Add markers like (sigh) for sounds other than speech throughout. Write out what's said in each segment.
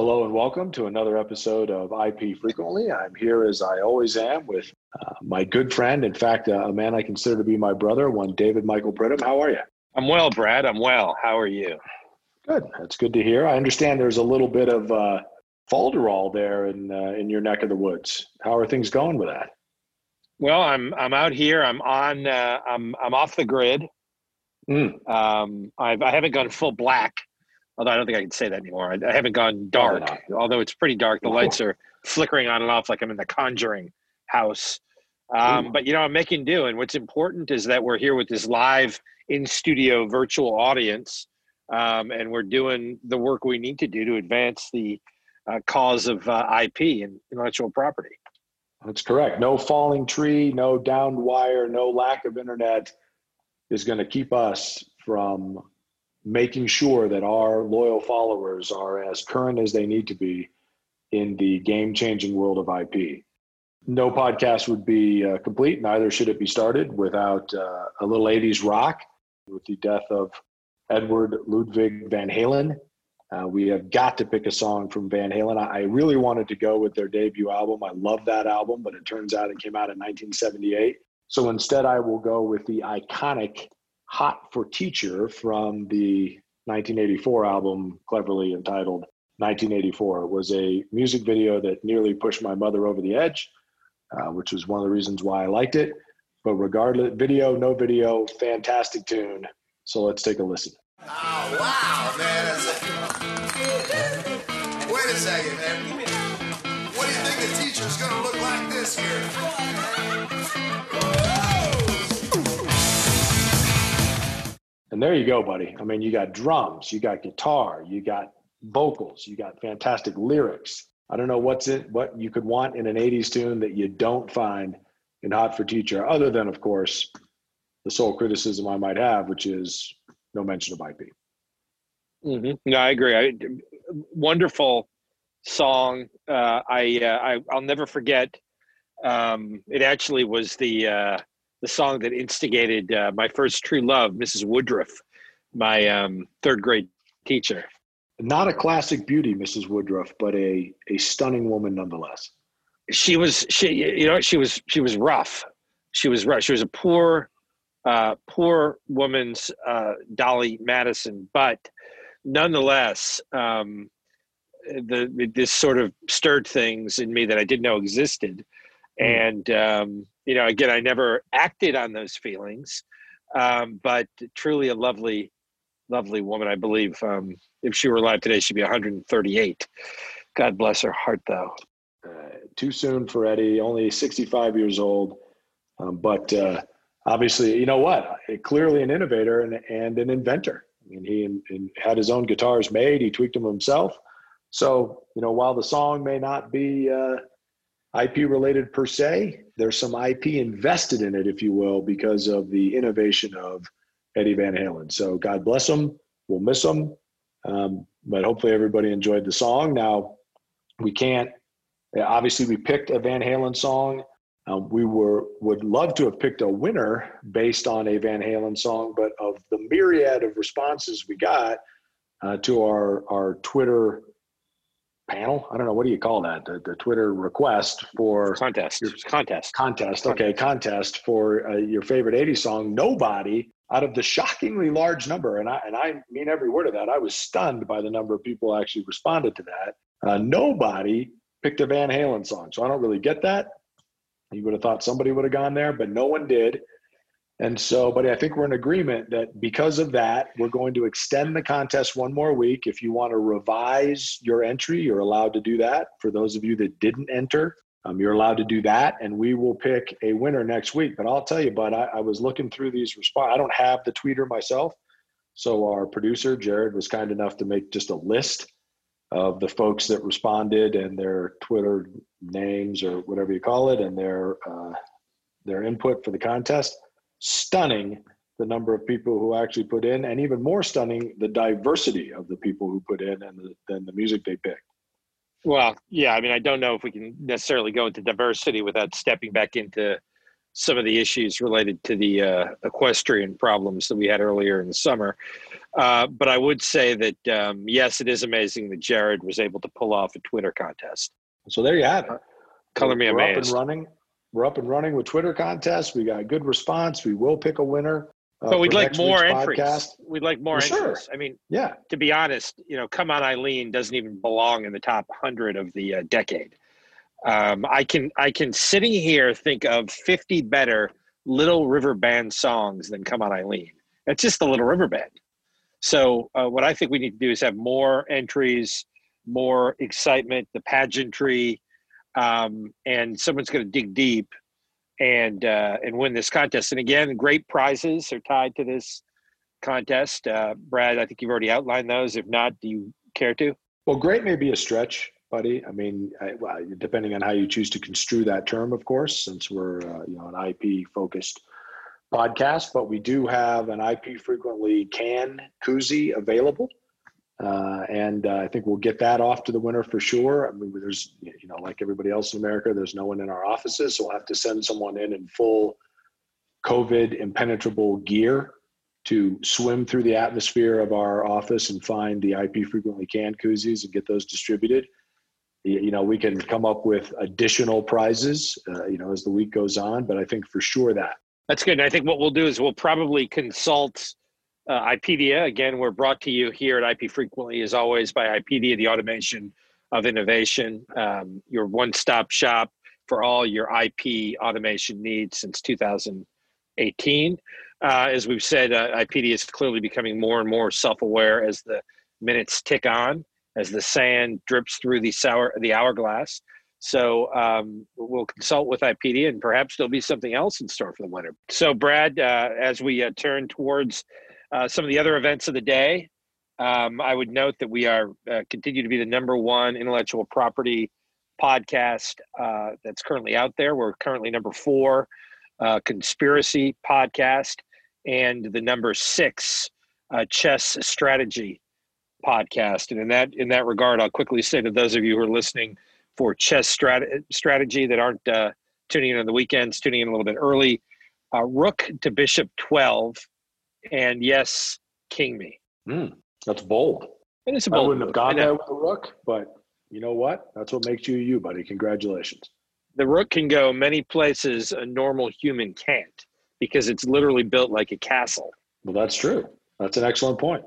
hello and welcome to another episode of IP Frequently. I'm here as I always am with uh, my good friend, in fact, uh, a man I consider to be my brother, one David Michael Brittam. How are you? I'm well, Brad. I'm well. How are you? Good. That's good to hear. I understand there's a little bit of uh, falderall there in uh, in your neck of the woods. How are things going with that? Well, I'm I'm out here. I'm on. Uh, I'm I'm off the grid. Mm. Um, I've I haven't gone full black, although I don't think I can say that anymore. I, I haven't gone dark, although it's pretty dark. The lights are flickering on and off like I'm in the Conjuring house. Um, but you know, I'm making do, and what's important is that we're here with this live in studio virtual audience, um, and we're doing the work we need to do to advance the uh, cause of uh, IP and intellectual property. That's correct. No falling tree, no downed wire, no lack of internet is going to keep us from making sure that our loyal followers are as current as they need to be in the game changing world of IP. No podcast would be uh, complete, neither should it be started without uh, a little 80s rock with the death of Edward Ludwig Van Halen. Uh, we have got to pick a song from Van Halen. I, I really wanted to go with their debut album. I love that album, but it turns out it came out in 1978. So instead, I will go with the iconic Hot for Teacher from the 1984 album, cleverly entitled 1984. Was a music video that nearly pushed my mother over the edge, uh, which was one of the reasons why I liked it. But regardless, video, no video, fantastic tune. So let's take a listen. Oh, wow, man. Wait a second, man. What do you think the teacher's going to look like this year? And there you go, buddy. I mean, you got drums, you got guitar, you got vocals, you got fantastic lyrics. I don't know what's it, what you could want in an 80s tune that you don't find in Hot for Teacher, other than, of course, the sole criticism I might have, which is no mention of IP. Mm-hmm. No, I agree. I, wonderful song. Uh, I, uh, I I'll never forget. Um, it actually was the uh, the song that instigated uh, my first true love, Mrs. Woodruff, my um, third grade teacher. Not a classic beauty, Mrs. Woodruff, but a a stunning woman nonetheless. She was she you know she was she was rough. She was rough. She was a poor uh, poor woman's uh, Dolly Madison, but nonetheless, um, the this sort of stirred things in me that I didn't know existed. And um, you know, again, I never acted on those feelings, um, but truly a lovely, lovely woman. I believe um, if she were alive today, she'd be 138. God bless her heart, though. Uh, too soon for Eddie, only 65 years old, um, but. Uh, obviously, you know what? Clearly an innovator and, and an inventor. I mean, he in, in had his own guitars made. He tweaked them himself. So, you know, while the song may not be uh, IP related per se, there's some IP invested in it, if you will, because of the innovation of Eddie Van Halen. So, God bless him. We'll miss him. Um, but hopefully, everybody enjoyed the song. Now, we can't. Obviously, we picked a Van Halen song um, we were would love to have picked a winner based on a Van Halen song, but of the myriad of responses we got uh, to our our Twitter panel, I don't know what do you call that, the, the Twitter request for contest, your, contest, contest. Okay, contest for uh, your favorite '80s song. Nobody out of the shockingly large number, and I and I mean every word of that. I was stunned by the number of people actually responded to that. Uh, nobody picked a Van Halen song, so I don't really get that. You would have thought somebody would have gone there, but no one did. And so, but I think we're in agreement that because of that, we're going to extend the contest one more week. If you want to revise your entry, you're allowed to do that. For those of you that didn't enter, um, you're allowed to do that, and we will pick a winner next week. But I'll tell you, bud, I, I was looking through these response. I don't have the tweeter myself, so our producer Jared was kind enough to make just a list of the folks that responded and their Twitter names or whatever you call it and their uh, their input for the contest. Stunning the number of people who actually put in, and even more stunning the diversity of the people who put in and the, and the music they picked. Well, yeah, I mean, I don't know if we can necessarily go into diversity without stepping back into some of the issues related to the uh, equestrian problems that we had earlier in the summer. Uh, but I would say that um, yes, it is amazing that Jared was able to pull off a Twitter contest. So there you have it. Color me We're up and running. We're up and running with Twitter contests. We got a good response. We will pick a winner. uh, But we'd like more entries. podcast. We'd like more Well, sure. entries. I mean, Yeah, to be honest, you know, Come On Eileen doesn't even belong in the top 100 of the uh, decade. Um, I can I can sitting here think of 50 better Little River Band songs than Come On Eileen. It's just the Little River Band. So uh, what I think we need to do is have more entries, more excitement, the pageantry, um, and someone's going to dig deep and uh, and win this contest. And again, great prizes are tied to this contest. Uh, Brad, I think you've already outlined those. If not, do you care to? Well, great may be a stretch, buddy. I mean, I, well, depending on how you choose to construe that term, of course, since we're uh, you know an IP focused podcast, but we do have an IP frequently can koozie available. Uh, and uh, I think we'll get that off to the winner for sure. I mean, there's, you know, like everybody else in America, there's no one in our offices, so we'll have to send someone in in full COVID impenetrable gear to swim through the atmosphere of our office and find the IP frequently canned koozies and get those distributed. You know, we can come up with additional prizes, uh, you know, as the week goes on, but I think for sure that. That's good. I think what we'll do is we'll probably consult uh, IPedia. Again, we're brought to you here at IP Frequently, as always, by IPedia, the automation of innovation, um, your one stop shop for all your IP automation needs since 2018. Uh, as we've said, uh, IPedia is clearly becoming more and more self aware as the minutes tick on, as the sand drips through the, sour, the hourglass. So um, we'll consult with IPedia, and perhaps there'll be something else in store for the winter. So, Brad, uh, as we uh, turn towards uh, some of the other events of the day, um, I would note that we are uh, continue to be the number one intellectual property podcast uh, that's currently out there. We're currently number four uh, conspiracy podcast and the number six uh, chess strategy podcast. And in that in that regard, I'll quickly say to those of you who are listening for chess strat- strategy that aren't uh, tuning in on the weekends, tuning in a little bit early, uh, rook to bishop 12, and yes, king me. Mm, that's bold. It is a I bold wouldn't have gone there with the rook, but you know what? That's what makes you you, buddy. Congratulations. The rook can go many places a normal human can't because it's literally built like a castle. Well, that's true. That's an excellent point.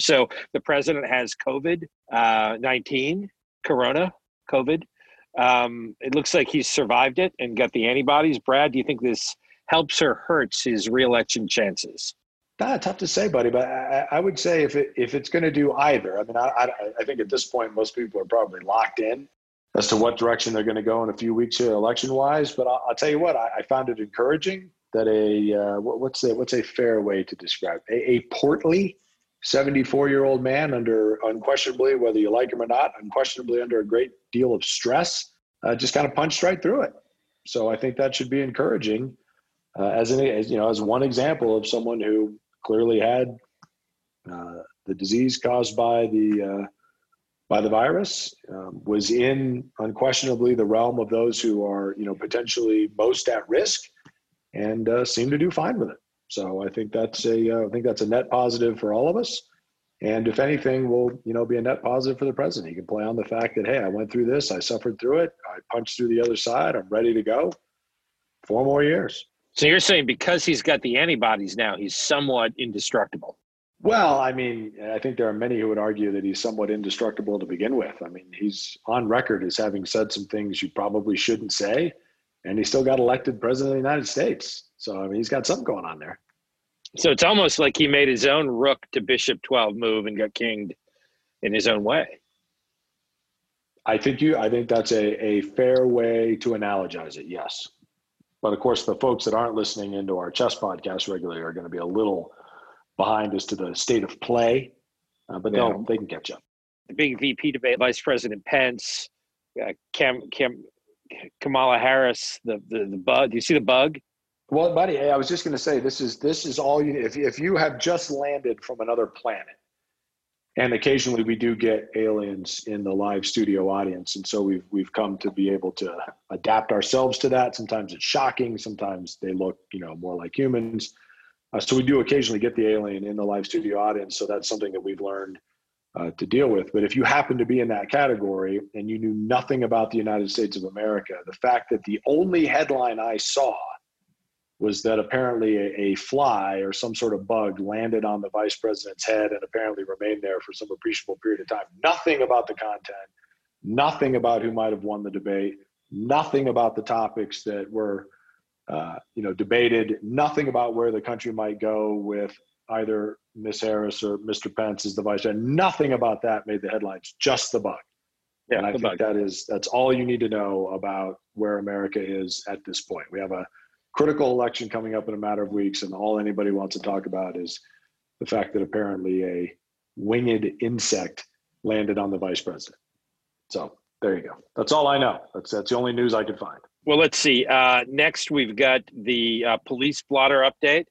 So the president has COVID uh, 19, corona, COVID. Um, it looks like he's survived it and got the antibodies. Brad, do you think this helps or hurts his reelection chances? Ah, tough to say, buddy. But I, I would say if it if it's going to do either, I mean, I, I I think at this point most people are probably locked in as to what direction they're going to go in a few weeks here, election wise. But I'll, I'll tell you what, I, I found it encouraging that a uh, what, what's a what's a fair way to describe a, a portly 74 year old man under unquestionably whether you like him or not unquestionably under a great deal of stress uh, just kind of punched right through it so i think that should be encouraging uh, as an as, you know as one example of someone who clearly had uh, the disease caused by the uh, by the virus um, was in unquestionably the realm of those who are you know potentially most at risk and uh, seem to do fine with it so I think that's a uh, I think that's a net positive for all of us. And if anything, will you know be a net positive for the president. He can play on the fact that hey, I went through this, I suffered through it, I punched through the other side, I'm ready to go. Four more years. So you're saying because he's got the antibodies now, he's somewhat indestructible. Well, I mean, I think there are many who would argue that he's somewhat indestructible to begin with. I mean, he's on record as having said some things you probably shouldn't say, and he still got elected president of the United States. So I mean, he's got something going on there. So it's almost like he made his own rook to bishop 12 move and got kinged in his own way. I think you. I think that's a, a fair way to analogize it. Yes, but of course, the folks that aren't listening into our chess podcast regularly are going to be a little behind as to the state of play, uh, but Yeah. they'll can catch up. The big VP debate, Vice President Pence, uh, Cam, Cam, Kamala Harris, the, the, the bug. Do you see the bug? Well, buddy, I was just going to say this is this is all you. If if you have just landed from another planet, and occasionally we do get aliens in the live studio audience. And so we've we've come to be able to adapt ourselves to that. Sometimes it's shocking. Sometimes they look you know more like humans. Uh, so we do occasionally get the alien in the live studio audience. So that's something that we've learned uh, to deal with. But if you happen to be in that category and you knew nothing about the united states of america the fact that the only headline i saw was that apparently a, a, fly or some sort of bug landed on the vice president's head and apparently remained there for some appreciable period of time. Nothing about the content, nothing about who might have won the debate, nothing about the topics that were, uh, you know, debated, nothing about where the country might go with either Miss Harris or Mr. Pence as the vice president. Nothing about that made the headlines. Just the bug. Yeah, and I think bug. that is that's all you need to know about where America is at this point. We have a critical election coming up in a matter of weeks, and all anybody wants to talk about is the fact that apparently a winged insect landed on the vice president. So there you go. That's all I know. That's that's the only news I could find. Well, let's see. Uh, next, we've got the uh, police blotter update.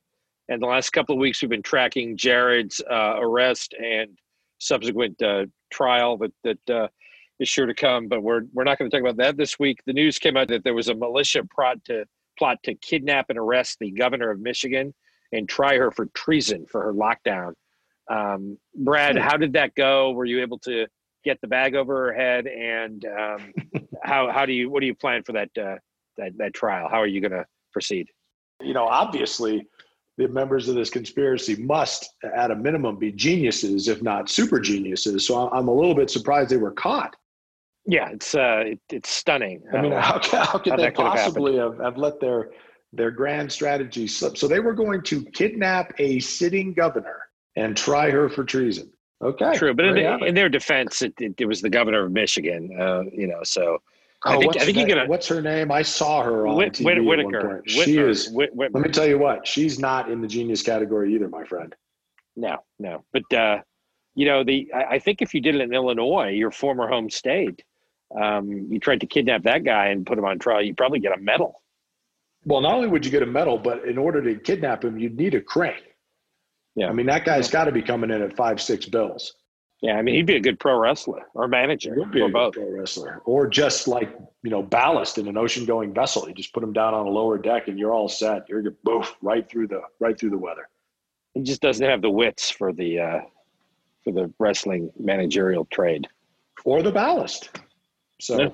And the last couple of weeks, we've been tracking Jared's uh, arrest and subsequent uh, trial that that uh, is sure to come. But we're we're not going to talk about that this week. The news came out that there was a militia plot to plot to kidnap and arrest the governor of Michigan and try her for treason for her lockdown. Um, Brad, hmm. how did that go? Were you able to get the bag over her head? And um, (laughs) how how do you what do you plan for that uh, that that trial? How are you going to proceed? You know, obviously, the members of this conspiracy must, at a minimum, be geniuses, if not super geniuses. So I'm a little bit surprised they were caught. Yeah, it's uh, it, it's stunning. I mean, how, how could how they possibly have, have, have let their their grand strategy slip? So they were going to kidnap a sitting governor and try her for treason. Okay, true. But in, the, in, their defense, it, it, it, was the governor of Michigan. Uh, you know, so oh, I think I think you're gonna. What's her name? I saw her on Whit, TV Whitaker. She is. Whit, Whit, let me tell you what. She's not in the genius category either, my friend. No, no. But uh, you know, the I, I think if you did it in Illinois, your former home state, um, you tried to kidnap that guy and put him on trial, you probably get a medal. Well, not only would you get a medal, but in order to kidnap him, you'd need a crane. Yeah. I mean, that guy's got to be coming in at five, six bills. Yeah, I mean, he'd be a good pro wrestler or manager. He would be a both. pro wrestler, or just like you know, ballast in an ocean-going vessel. You just put him down on a lower deck, and you're all set. You're good, boof right through the right through the weather. He just doesn't have the wits for the uh, for the wrestling managerial trade, or the ballast. So yeah.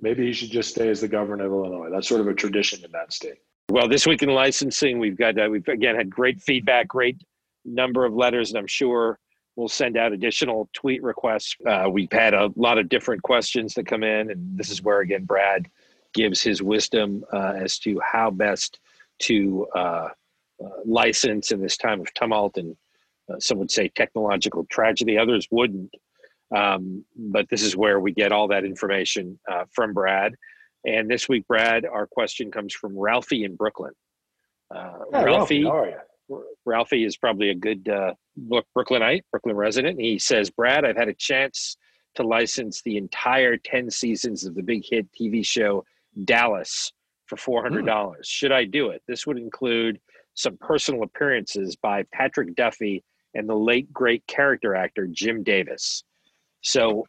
maybe he should just stay as the governor of Illinois. That's sort of a tradition in that state. Well, this week in licensing, we've got uh, we've again had great feedback, great number of letters, and I'm sure we'll send out additional tweet requests. Uh, we've had a lot of different questions that come in, and this is where again Brad gives his wisdom uh, as to how best to uh, uh license in this time of tumult and uh, some would say technological tragedy. Others wouldn't. Um, but this is where we get all that information uh, from Brad. And this week, Brad, our question comes from Ralphie in Brooklyn. Uh, Ralphie, Ralphie, how are you? Ralphie is probably a good uh, Brooklynite, Brooklyn resident. He says, Brad, I've had a chance to license the entire 10 seasons of the big hit TV show Dallas for $400. Mm. Should I do it? This would include some personal appearances by Patrick Duffy and the late great character actor Jim Davis. So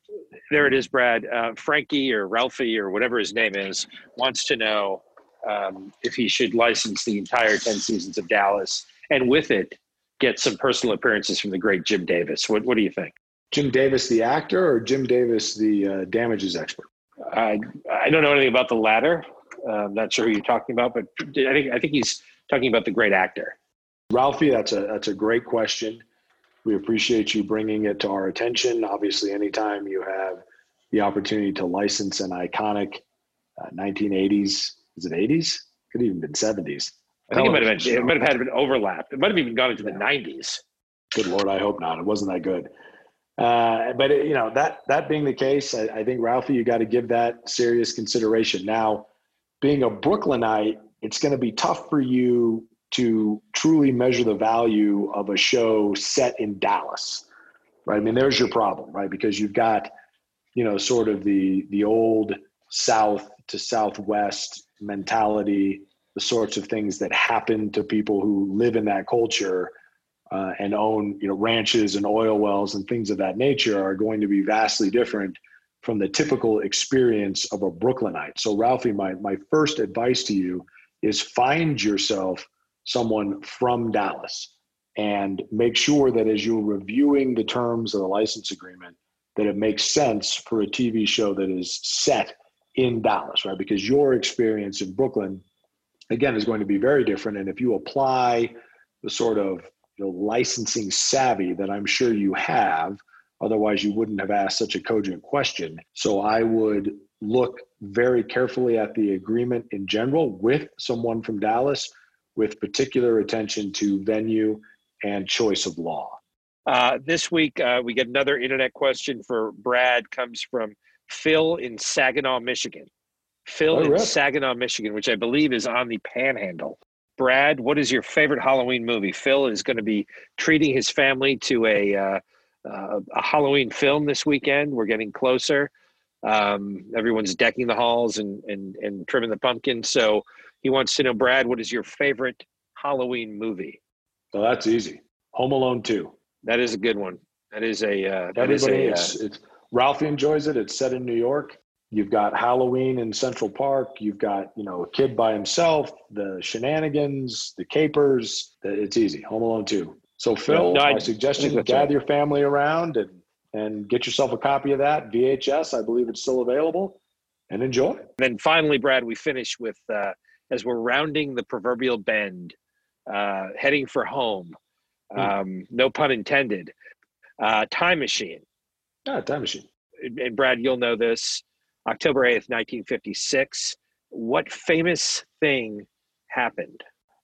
there it is, Brad. Uh, Frankie or Ralphie or whatever his name is wants to know um, if he should license the entire 10 seasons of Dallas and with it get some personal appearances from the great Jim Davis. What, what do you think? Jim Davis, the actor, or Jim Davis, the uh, damages expert? I, I don't know anything about the latter. I'm not sure who you're talking about, but I think, I think he's talking about the great actor. Ralphie, that's a, that's a great question. We appreciate you bringing it to our attention. Obviously, anytime you have the opportunity to license an iconic uh, 1980s, is it 80s? Could have even been 70s. I think it might have been. It might have had an overlap. It might have even gone into yeah. the 90s. Good lord, I hope not. It wasn't that good. Uh, but it, you know that that being the case, I, I think Ralphie, you got to give that serious consideration. Now, being a Brooklynite, it's going to be tough for you to truly measure the value of a show set in Dallas, right? I mean, there's your problem, right? Because you've got, you know, sort of the the old South to Southwest mentality, the sorts of things that happen to people who live in that culture. uh, and own you know ranches and oil wells and things of that nature are going to be vastly different from the typical experience of a Brooklynite. So Ralphie, my my first advice to you is find yourself someone from Dallas and make sure that as you're reviewing the terms of the license agreement that it makes sense for a TV show that is set in Dallas, right? Because your experience in Brooklyn again is going to be very different and if you apply the sort of licensing savvy that I'm sure you have. Otherwise, you wouldn't have asked such a cogent question. So I would look very carefully at the agreement in general with someone from Dallas, with particular attention to venue and choice of law. Uh, this week, uh, we get another internet question for Brad. Comes from Phil in Saginaw, Michigan. Phil oh, in Saginaw, Michigan, which I believe is on the Panhandle. Brad, what is your favorite Halloween movie? Phil is going to be treating his family to a uh, uh, a Halloween film this weekend. We're getting closer. Um, everyone's decking the halls and, and and trimming the pumpkins. So he wants to know, Brad, what is your favorite Halloween movie? Well, that's easy. Home Alone Two. That is a good one. That is a uh, that Everybody is a. Uh, it's, Ralphie enjoys it. It's set in New York. You've got Halloween in Central Park. You've got, you know, a kid by himself, the shenanigans, the capers. It's easy. Home Alone 2. So, Phil, no, I, I, suggest you gather right. your family around and, and get yourself a copy of that. VHS, I believe it's still available, and enjoy. And then finally, Brad, we finish with uh, as we're rounding the proverbial bend, uh, heading for home. Hmm. Um, no pun intended. Uh, time machine. Ah, time machine. And Brad, you'll know this. October 8th, 1956. What famous thing happened?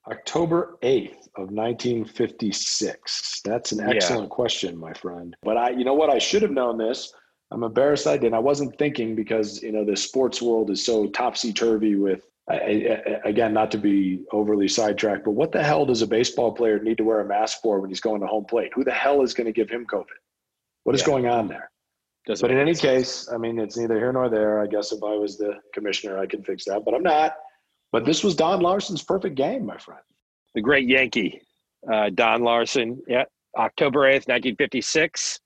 October 8th of 1956. That's an excellent yeah. question, my friend. But I, you know what? I should have known this. I'm embarrassed I didn't. I wasn't thinking because, you know, the sports world is so topsy turvy with, I, I, again, not to be overly sidetracked, but what the hell does a baseball player need to wear a mask for when he's going to home plate? Who the hell is going to give him COVID? What is yeah. going on there? Doesn't but in any sense. case, I mean, it's neither here nor there. I guess if I was the commissioner, I could fix that, but I'm not. But this was Don Larsen's perfect game, my friend. The great Yankee, uh, Don Larsen. Yeah, October 8th, 1956.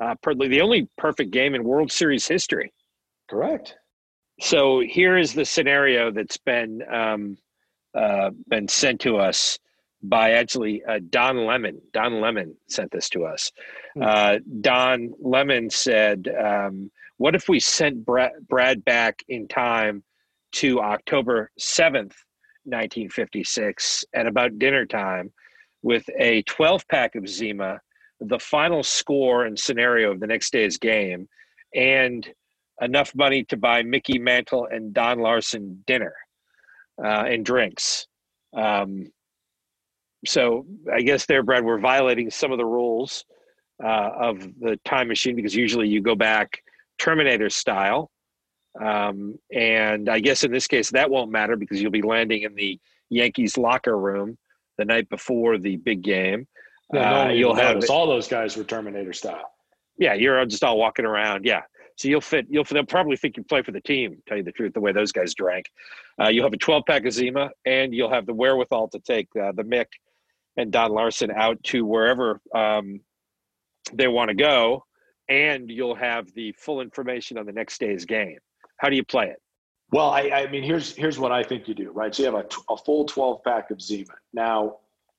Uh, the only perfect game in World Series history. Correct. So here is the scenario that's been um, uh, been sent to us by actually uh, Don Lemon. Don Lemon sent this to us. Hmm. Uh, Don Lemon said, um, "What if we sent Brad, Brad back in time to October seventh, 1956, at about dinner time, with a 12 pack of Zima, the final score and scenario of the next day's game, and enough money to buy Mickey Mantle and Don Larsen dinner uh, and drinks." Um, so I guess there, Brad, we're violating some of the rules uh, of the time machine because usually you go back Terminator style. Um, and I guess in this case, that won't matter because you'll be landing in the Yankees locker room the night before the big game. Yeah, uh, you'll have all those guys were Terminator style. Yeah, you're just all walking around. Yeah, so you'll fit. You'll they'll probably think you play for the team. Tell you the truth, the way those guys drank. Uh, you'll have a 12 pack of Zima, and you'll have the wherewithal to take uh, the Mick and Don Larsen out to wherever um, they want to go, and you'll have the full information on the next day's game. How do you play it? Well, I, I mean, here's here's what I think you do, right? So you have a, a full 12 pack of Zima. Now,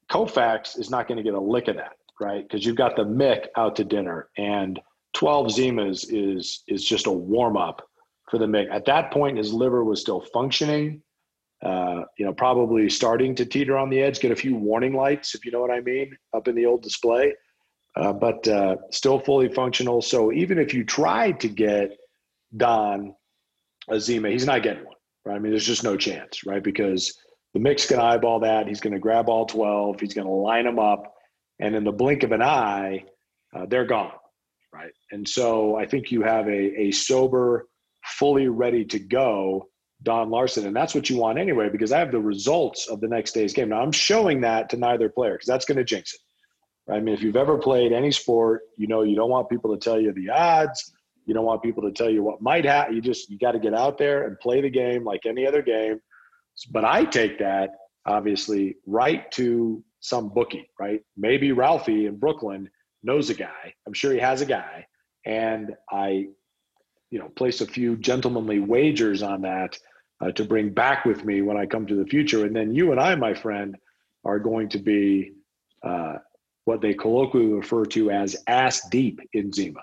Koufax is not going to get a lick of that, right? Because you've got the Mick out to dinner, and 12 Zimas is is just a warm up for the Mick. At that point, his liver was still functioning uh, you know, probably starting to teeter on the edge, get a few warning lights, if you know what I mean, up in the old display, uh, but uh, still fully functional. So even if you tried to get Don a Zima, he's not getting one, right? I mean, there's just no chance, right? Because the Mick's can eyeball that. He's going to grab all 12. He's going to line them up. And in the blink of an eye, uh, they're gone, right? And so I think you have a, a sober, fully ready to go Don Larsen. And that's what you want anyway, because I have the results of the next day's game. Now I'm showing that to neither player because that's going to jinx it. Right? I mean, if you've ever played any sport, you know you don't want people to tell you the odds. You don't want people to tell you what might happen. You just you got to get out there and play the game like any other game. But I take that obviously right to some bookie, right? Maybe Ralphie in Brooklyn knows a guy. I'm sure he has a guy, and I, you know, place a few gentlemanly wagers on that uh, to bring back with me when I come to the future. And then you and I, my friend, are going to be uh, what they colloquially refer to as ass deep in Zima.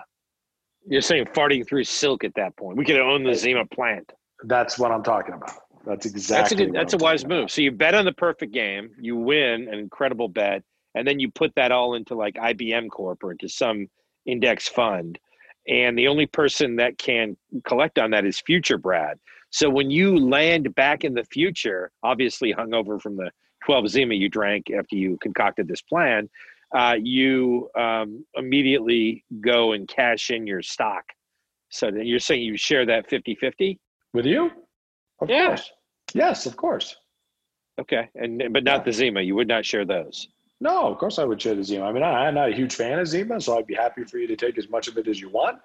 You're saying farting through silk at that point. We could own the Zima plant. That's what I'm talking about. That's exactly. That's a good, that's a I'm wise talking move. So you bet on the perfect game, you win an incredible bet, and then you put that all into like IBM Corp or into some index fund. And the only person that can collect on that is future Brad. So when you land back in the future, obviously hungover from the 12 Zima you drank after you concocted this plan, uh, you um, immediately go and cash in your stock. So then you're saying you share that 50 50? With you? Of Yeah. course. Yes, of course. Okay. And but not Yeah. the Zima. You would not share those. No, of course I would share the Zima. I mean, I, I'm not a huge fan of Zima, so I'd be happy for you to take as much of it as you want.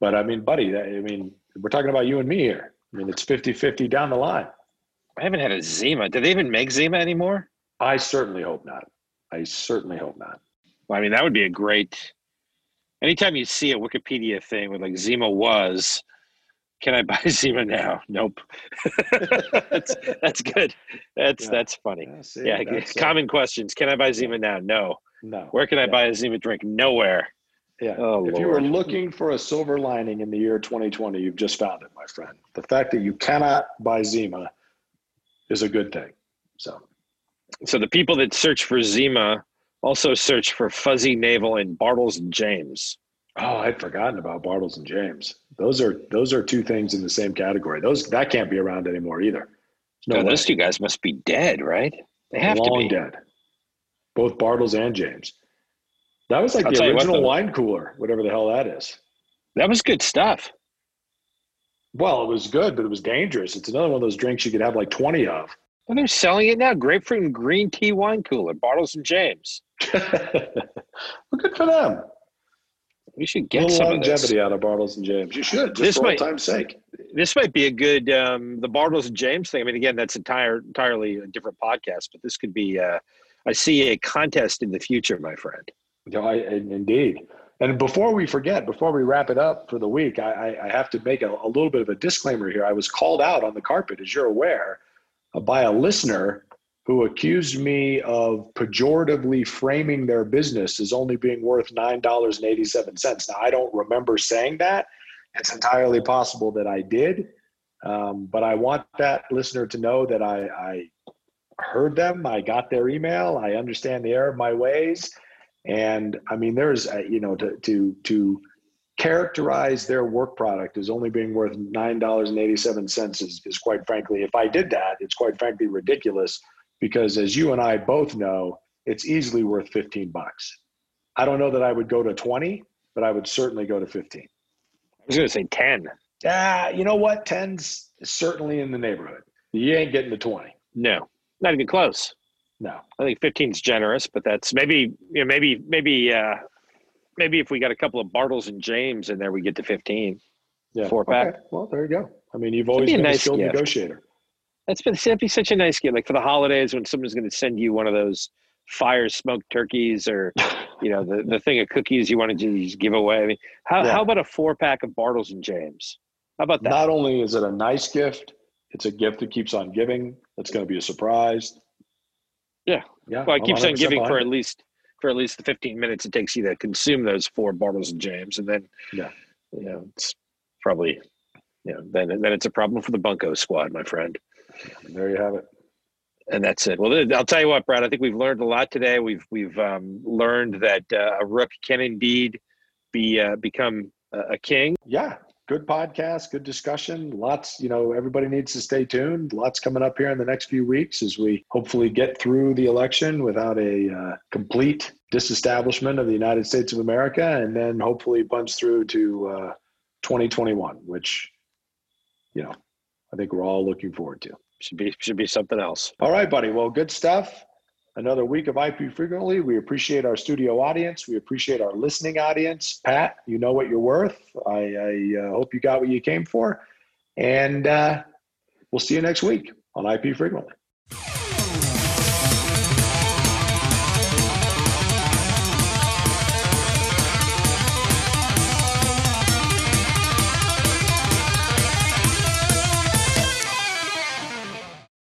But I mean, buddy, I mean, we're talking about you and me here. I mean, it's 50 50 down the line. I haven't had a Zima. Do they even make Zima anymore? I certainly hope not. I certainly hope not. Well, I mean, that would be a great. Anytime you see a Wikipedia thing with like Zima was, can I buy (laughs) Zima now? Nope. (laughs) that's that's good. That's Yeah. that's funny. Yeah, see, Yeah, that's, uh, common questions. Can I buy Zima now? No. no. Where can I Yeah. buy a Zima drink? Nowhere. Yeah. Oh, if you were looking for a silver lining in the year 2020, you've just found it, my friend. The fact that you cannot buy Zima is a good thing. So, So the people that search for Zima also search for Fuzzy Navel and Bartles and James. Oh, I'd forgotten about Bartles and James. Those are those are two things in the same category. Those that can't be around anymore either. No way. those two guys must be dead, right? They have to be. dead. Both Bartles and James. That was like I'll the what, original wine cooler, whatever the hell that is. That was good stuff. Well, it was good, but it was dangerous. It's another one of those drinks you could have like 20 of. And they're selling it now. Grapefruit and green tea wine cooler, Bartles and James. (laughs) well, good for them. We should get some longevity out of Bartles and James. You should, just This for might- time's sake. This might be a good um, the Bartles and James thing. I mean, again, that's entire entirely a different podcast, but this could be. Uh, I see a contest in the future, my friend. No, I, indeed. And before we forget, before we wrap it up for the week, I, I, I have to make a, a little bit of a disclaimer here. I was called out on the carpet, as you're aware, uh, by a listener who accused me of pejoratively framing their business as only being worth $9.87. Now, I don't remember saying that. It's entirely possible that I did. Um, but I want that listener to know that I, I heard them. I got their email. I understand the error of my ways. And I mean, there's, uh, you know, to, to, to characterize their work product as only being worth $9.87 is, is quite frankly, if I did that, it's quite frankly ridiculous because as you and I both know, it's easily worth 15 bucks. I don't know that I would go to 20, but I would certainly go to 15. I was going to say ten. Ah, you know what? 10's certainly in the neighborhood. You ain't getting to 20. No, not even close. No. I think 15 is generous, but that's maybe you know maybe maybe uh, maybe if we got a couple of Bartles and James in there, we get to 15. Yeah. Four pack. Okay. Well, there you go. I mean, you've always be been a nice skilled gift. negotiator. That's been that'd be such a nice gift. Like for the holidays when someone's going to send you one of those fire smoked turkeys or (laughs) you know the, the thing of cookies you want to just give away. I mean, how Yeah. how about a four pack of Bartles and James? How about that? Not only is it a nice gift, it's a gift that keeps on giving. That's going to be a surprise. Yeah. Yeah. well, it keeps on giving for at least for at least the 15 minutes it takes you to consume those four Bartles and James, and then Yeah. you know it's probably you know then then it's a problem for the Bunko squad, my friend. There you have it. And that's it. Well, I'll tell you what, Brad. I think we've learned a lot today. We've we've um, learned that uh, a rook can indeed be uh, become a a king. Yeah. Good podcast, good discussion. Lots, you know, everybody needs to stay tuned. Lots coming up here in the next few weeks as we hopefully get through the election without a uh, complete disestablishment of the United States of America and then hopefully punch through to uh, 2021, which, you know, I think we're all looking forward to. Should be should be something else. All right, buddy. Well, good stuff. Another week of IP frequently. We appreciate our studio audience. We appreciate our listening audience. Pat, you know what you're worth. I, I uh, hope you got what you came for. And uh, we'll see you next week on IP frequently.